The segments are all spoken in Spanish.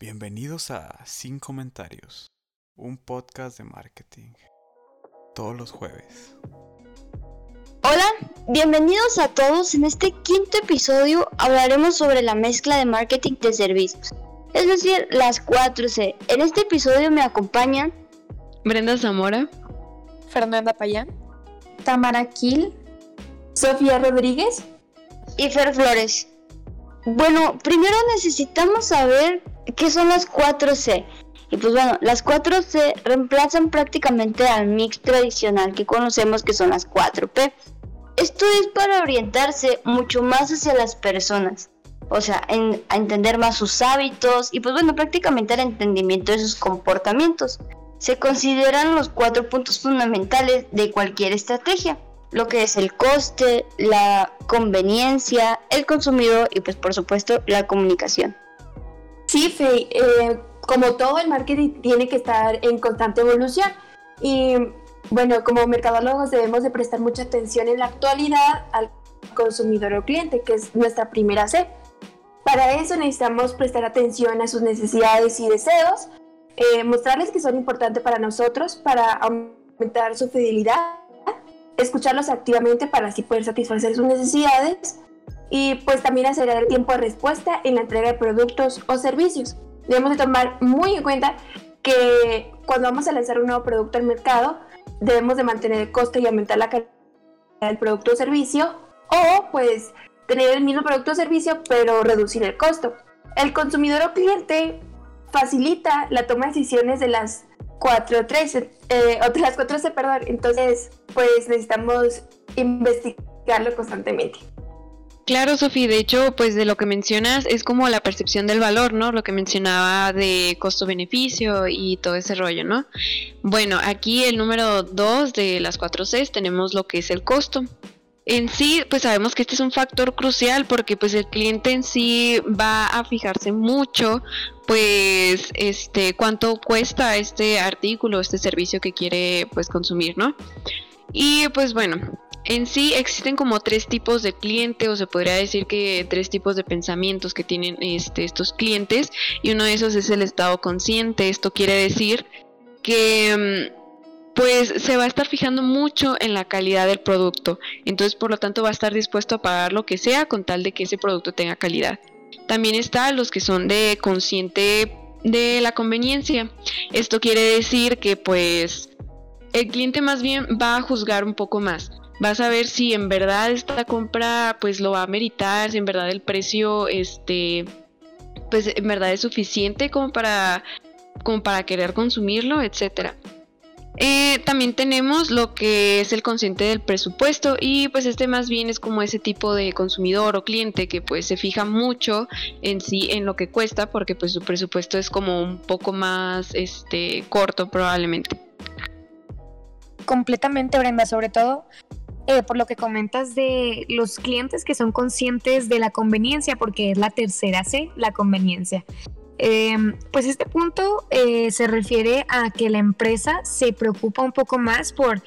Bienvenidos a Sin Comentarios, un podcast de marketing. Todos los jueves. Hola, bienvenidos a todos. En este quinto episodio hablaremos sobre la mezcla de marketing de servicios, es decir, las 4C. En este episodio me acompañan Brenda Zamora, Fernanda Payán, Tamara Kill, Sofía Rodríguez y Fer Flores. Bueno, primero necesitamos saber qué son las 4C. Y pues bueno, las 4C reemplazan prácticamente al mix tradicional que conocemos que son las 4P. Esto es para orientarse mucho más hacia las personas, o sea, a entender más sus hábitos y pues bueno, prácticamente el entendimiento de sus comportamientos. Se consideran los cuatro puntos fundamentales de cualquier estrategia lo que es el coste, la conveniencia, el consumidor y pues por supuesto la comunicación. Sí, Faye, eh, como todo el marketing tiene que estar en constante evolución y bueno, como mercadólogos debemos de prestar mucha atención en la actualidad al consumidor o cliente, que es nuestra primera C. Para eso necesitamos prestar atención a sus necesidades y deseos, eh, mostrarles que son importantes para nosotros para aumentar su fidelidad escucharlos activamente para así poder satisfacer sus necesidades y pues también acelerar el tiempo de respuesta en la entrega de productos o servicios. Debemos de tomar muy en cuenta que cuando vamos a lanzar un nuevo producto al mercado, debemos de mantener el costo y aumentar la calidad del producto o servicio o pues tener el mismo producto o servicio pero reducir el costo. El consumidor o cliente facilita la toma de decisiones de las 4.13, eh, las 4C, perdón. Entonces, pues necesitamos investigarlo constantemente. Claro, Sofía, de hecho, pues de lo que mencionas es como la percepción del valor, ¿no? Lo que mencionaba de costo-beneficio y todo ese rollo, ¿no? Bueno, aquí el número 2 de las 4 C tenemos lo que es el costo. En sí, pues sabemos que este es un factor crucial porque pues el cliente en sí va a fijarse mucho pues este cuánto cuesta este artículo, este servicio que quiere pues consumir, ¿no? Y pues bueno, en sí existen como tres tipos de cliente o se podría decir que tres tipos de pensamientos que tienen este, estos clientes y uno de esos es el estado consciente. Esto quiere decir que mm, pues se va a estar fijando mucho en la calidad del producto. Entonces, por lo tanto, va a estar dispuesto a pagar lo que sea con tal de que ese producto tenga calidad. También está los que son de consciente de la conveniencia. Esto quiere decir que pues el cliente más bien va a juzgar un poco más. Va a saber si en verdad esta compra pues lo va a meritar, si en verdad el precio este pues en verdad es suficiente como para como para querer consumirlo, etcétera. Eh, también tenemos lo que es el consciente del presupuesto y pues este más bien es como ese tipo de consumidor o cliente que pues se fija mucho en sí en lo que cuesta porque pues su presupuesto es como un poco más este corto probablemente. Completamente Brenda, sobre todo eh, por lo que comentas de los clientes que son conscientes de la conveniencia porque es la tercera C, la conveniencia. Em, pues este punto eh, se refiere a que la empresa se preocupa un poco más por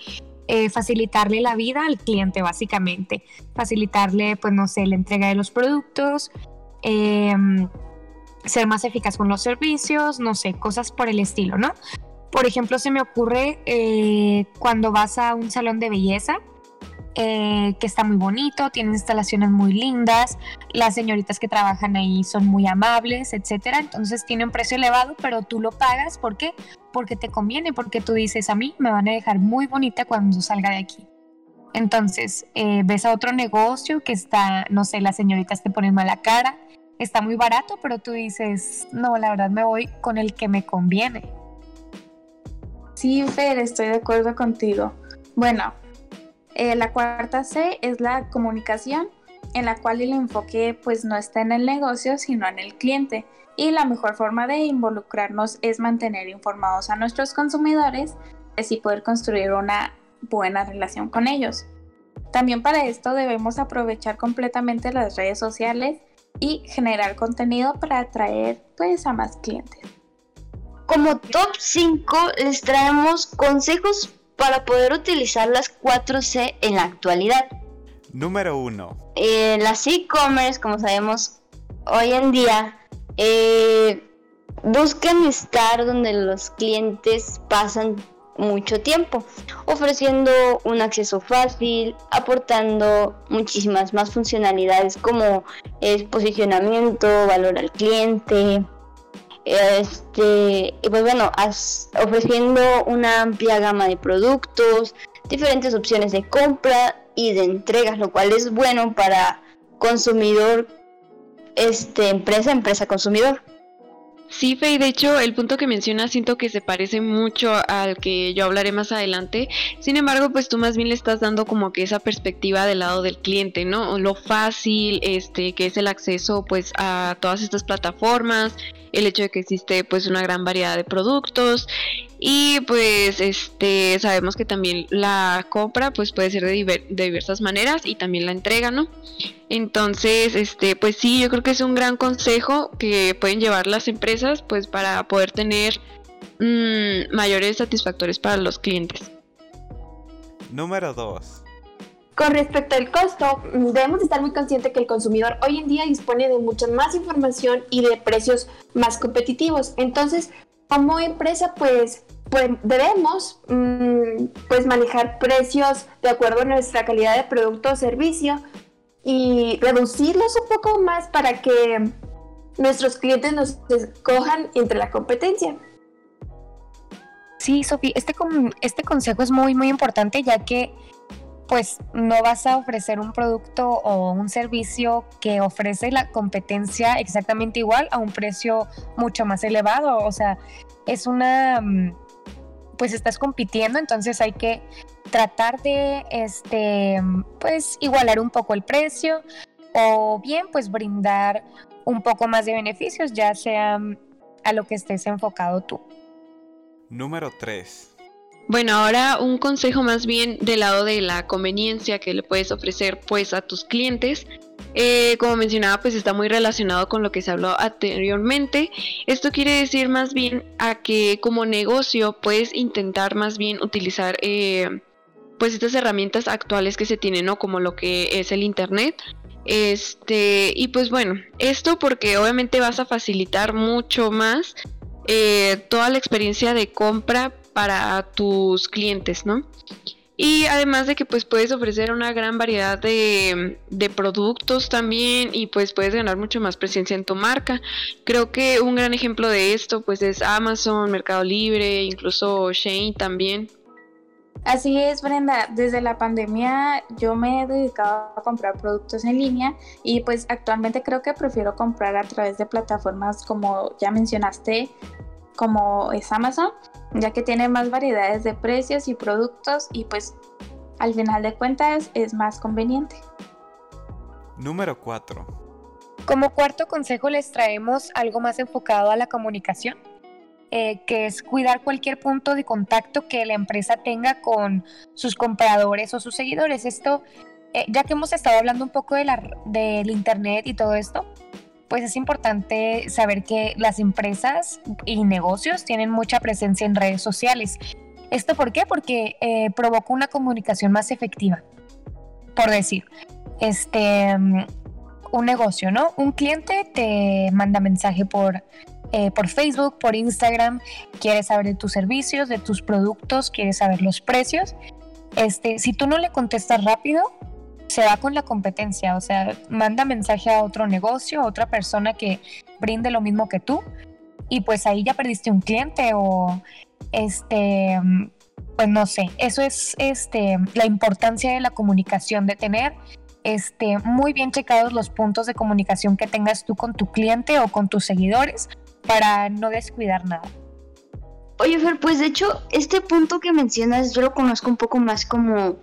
eh, facilitarle la vida al cliente básicamente, facilitarle pues no sé, la entrega de los productos, em, ser más eficaz con los servicios, no sé, cosas por el estilo, ¿no? Por ejemplo, se me ocurre eh, cuando vas a un salón de belleza, eh, que está muy bonito, tiene instalaciones muy lindas, las señoritas que trabajan ahí son muy amables, etcétera. Entonces tiene un precio elevado, pero tú lo pagas, ¿por qué? Porque te conviene, porque tú dices a mí me van a dejar muy bonita cuando salga de aquí. Entonces eh, ves a otro negocio que está, no sé, las señoritas te ponen mala cara, está muy barato, pero tú dices, no, la verdad me voy con el que me conviene. Sí, Fer, estoy de acuerdo contigo. Bueno, eh, la cuarta C es la comunicación, en la cual el enfoque pues no está en el negocio, sino en el cliente. Y la mejor forma de involucrarnos es mantener informados a nuestros consumidores, así poder construir una buena relación con ellos. También para esto debemos aprovechar completamente las redes sociales y generar contenido para atraer pues a más clientes. Como top 5 les traemos consejos para poder utilizar las 4C en la actualidad. Número 1. Eh, las e-commerce, como sabemos hoy en día, eh, buscan estar donde los clientes pasan mucho tiempo, ofreciendo un acceso fácil, aportando muchísimas más funcionalidades como es posicionamiento, valor al cliente, este, y pues bueno, ofreciendo una amplia gama de productos, diferentes opciones de compra y de entregas, lo cual es bueno para consumidor, este, empresa, empresa consumidor. Sí, Fey, de hecho, el punto que mencionas siento que se parece mucho al que yo hablaré más adelante. Sin embargo, pues tú más bien le estás dando como que esa perspectiva del lado del cliente, ¿no? Lo fácil, este, que es el acceso pues a todas estas plataformas, el hecho de que existe pues una gran variedad de productos y pues este sabemos que también la compra pues puede ser de, diversas maneras y también la entrega, ¿no? Entonces, este pues sí, yo creo que es un gran consejo que pueden llevar las empresas pues para poder tener mm, mayores satisfactores para los clientes. Número 2. Con respecto al costo, debemos estar muy conscientes que el consumidor hoy en día dispone de mucha más información y de precios más competitivos. Entonces, como empresa, pues, pues debemos mm, pues manejar precios de acuerdo a nuestra calidad de producto o servicio y reducirlos un poco más para que nuestros clientes nos escojan entre la competencia. Sí, Sofía, este, este consejo es muy, muy importante ya que pues no vas a ofrecer un producto o un servicio que ofrece la competencia exactamente igual a un precio mucho más elevado. O sea, es una, mm, pues estás compitiendo, entonces hay que tratar de, este, pues igualar un poco el precio o bien pues brindar un poco más de beneficios, ya sea a lo que estés enfocado tú. Número 3. Bueno, ahora un consejo más bien del lado de la conveniencia que le puedes ofrecer pues a tus clientes. Eh, como mencionaba, pues está muy relacionado con lo que se habló anteriormente. Esto quiere decir más bien a que como negocio puedes intentar más bien utilizar eh, pues estas herramientas actuales que se tienen, ¿no? Como lo que es el internet. Este, y pues bueno, esto porque obviamente vas a facilitar mucho más eh, toda la experiencia de compra para tus clientes, ¿no? Y además de que pues puedes ofrecer una gran variedad de, productos también y pues puedes ganar mucho más presencia en tu marca. Creo que un gran ejemplo de esto pues es Amazon, Mercado Libre, incluso Shane también. Así es, Brenda. Desde la pandemia yo me he dedicado a comprar productos en línea y pues actualmente creo que prefiero comprar a través de plataformas como ya mencionaste, como es Amazon, ya que tiene más variedades de precios y productos y pues al final de cuentas es más conveniente. Número 4. Como cuarto consejo les traemos algo más enfocado a la comunicación, eh, que es cuidar cualquier punto de contacto que la empresa tenga con sus compradores o sus seguidores. Esto, eh, ya que hemos estado hablando un poco de la, del Internet y todo esto, pues es importante saber que las empresas y negocios tienen mucha presencia en redes sociales. ¿Esto por qué? Porque eh, provoca una comunicación más efectiva. Por decir, este, mm, un negocio, ¿no? Un cliente te manda mensaje por, eh, por Facebook, por Instagram, quiere saber de tus servicios, de tus productos, quiere saber los precios. Este, si tú no le contestas rápido, se va con la competencia, o sea, manda mensaje a otro negocio, a otra persona que brinde lo mismo que tú y pues ahí ya perdiste un cliente o este pues no sé, eso es este la importancia de la comunicación de tener este muy bien checados los puntos de comunicación que tengas tú con tu cliente o con tus seguidores para no descuidar nada. Oye, Fer, pues de hecho, este punto que mencionas yo lo conozco un poco más como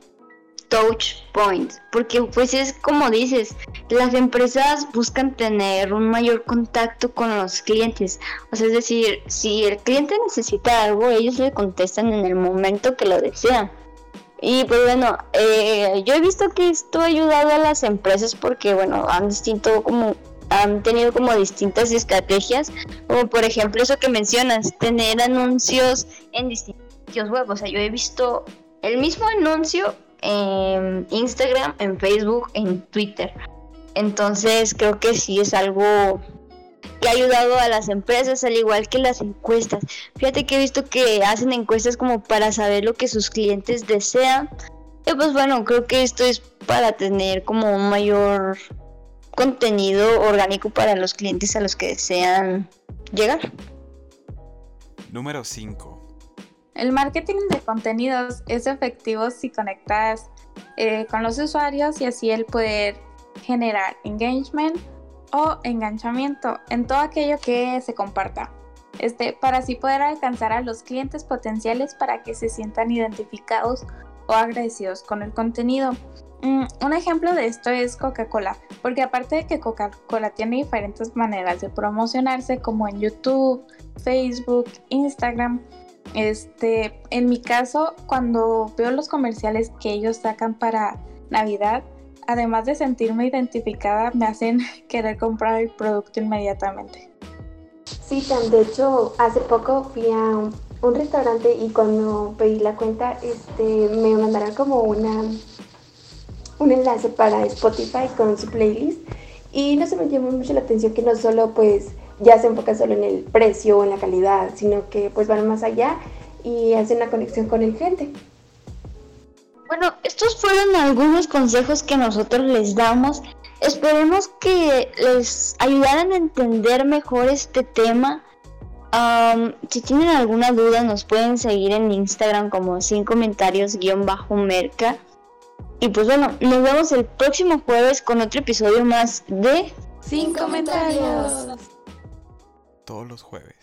touch point, porque pues es como dices, las empresas buscan tener un mayor contacto con los clientes, o sea, es decir, si el cliente necesita algo, ellos le contestan en el momento que lo desean. Y pues bueno, eh, yo he visto que esto ha ayudado a las empresas porque bueno, han distinto como han tenido como distintas estrategias, como por ejemplo eso que mencionas, tener anuncios en distintos sitios web, o sea, yo he visto el mismo anuncio en Instagram, en Facebook, en Twitter. Entonces creo que sí es algo y ha ayudado a las empresas al igual que las encuestas. Fíjate que he visto que hacen encuestas como para saber lo que sus clientes desean. Y pues bueno, creo que esto es para tener como un mayor contenido orgánico para los clientes a los que desean llegar. Número 5. El marketing de contenidos es efectivo si conectas eh, con los usuarios y así el poder generar engagement o enganchamiento en todo aquello que se comparta. Este, para así poder alcanzar a los clientes potenciales para que se sientan identificados o agradecidos con el contenido. Mm, un ejemplo de esto es Coca-Cola, porque aparte de que Coca-Cola tiene diferentes maneras de promocionarse como en YouTube, Facebook, Instagram, este, en mi caso, cuando veo los comerciales que ellos sacan para Navidad, además de sentirme identificada, me hacen querer comprar el producto inmediatamente. Sí, de hecho, hace poco fui a un, restaurante y cuando pedí la cuenta, este, me mandaron como una un enlace para Spotify con su playlist y no se me llamó mucho la atención que no solo pues ya se enfoca solo en el precio o en la calidad, sino que pues van más allá y hacen una conexión con el cliente. Bueno, estos fueron algunos consejos que nosotros les damos. Esperemos que les ayudaran a entender mejor este tema. si tienen alguna duda nos pueden seguir en Instagram como sin comentarios guion bajo merca. Y pues bueno, nos vemos el próximo jueves con otro episodio más de Sin comentarios. Todos los jueves.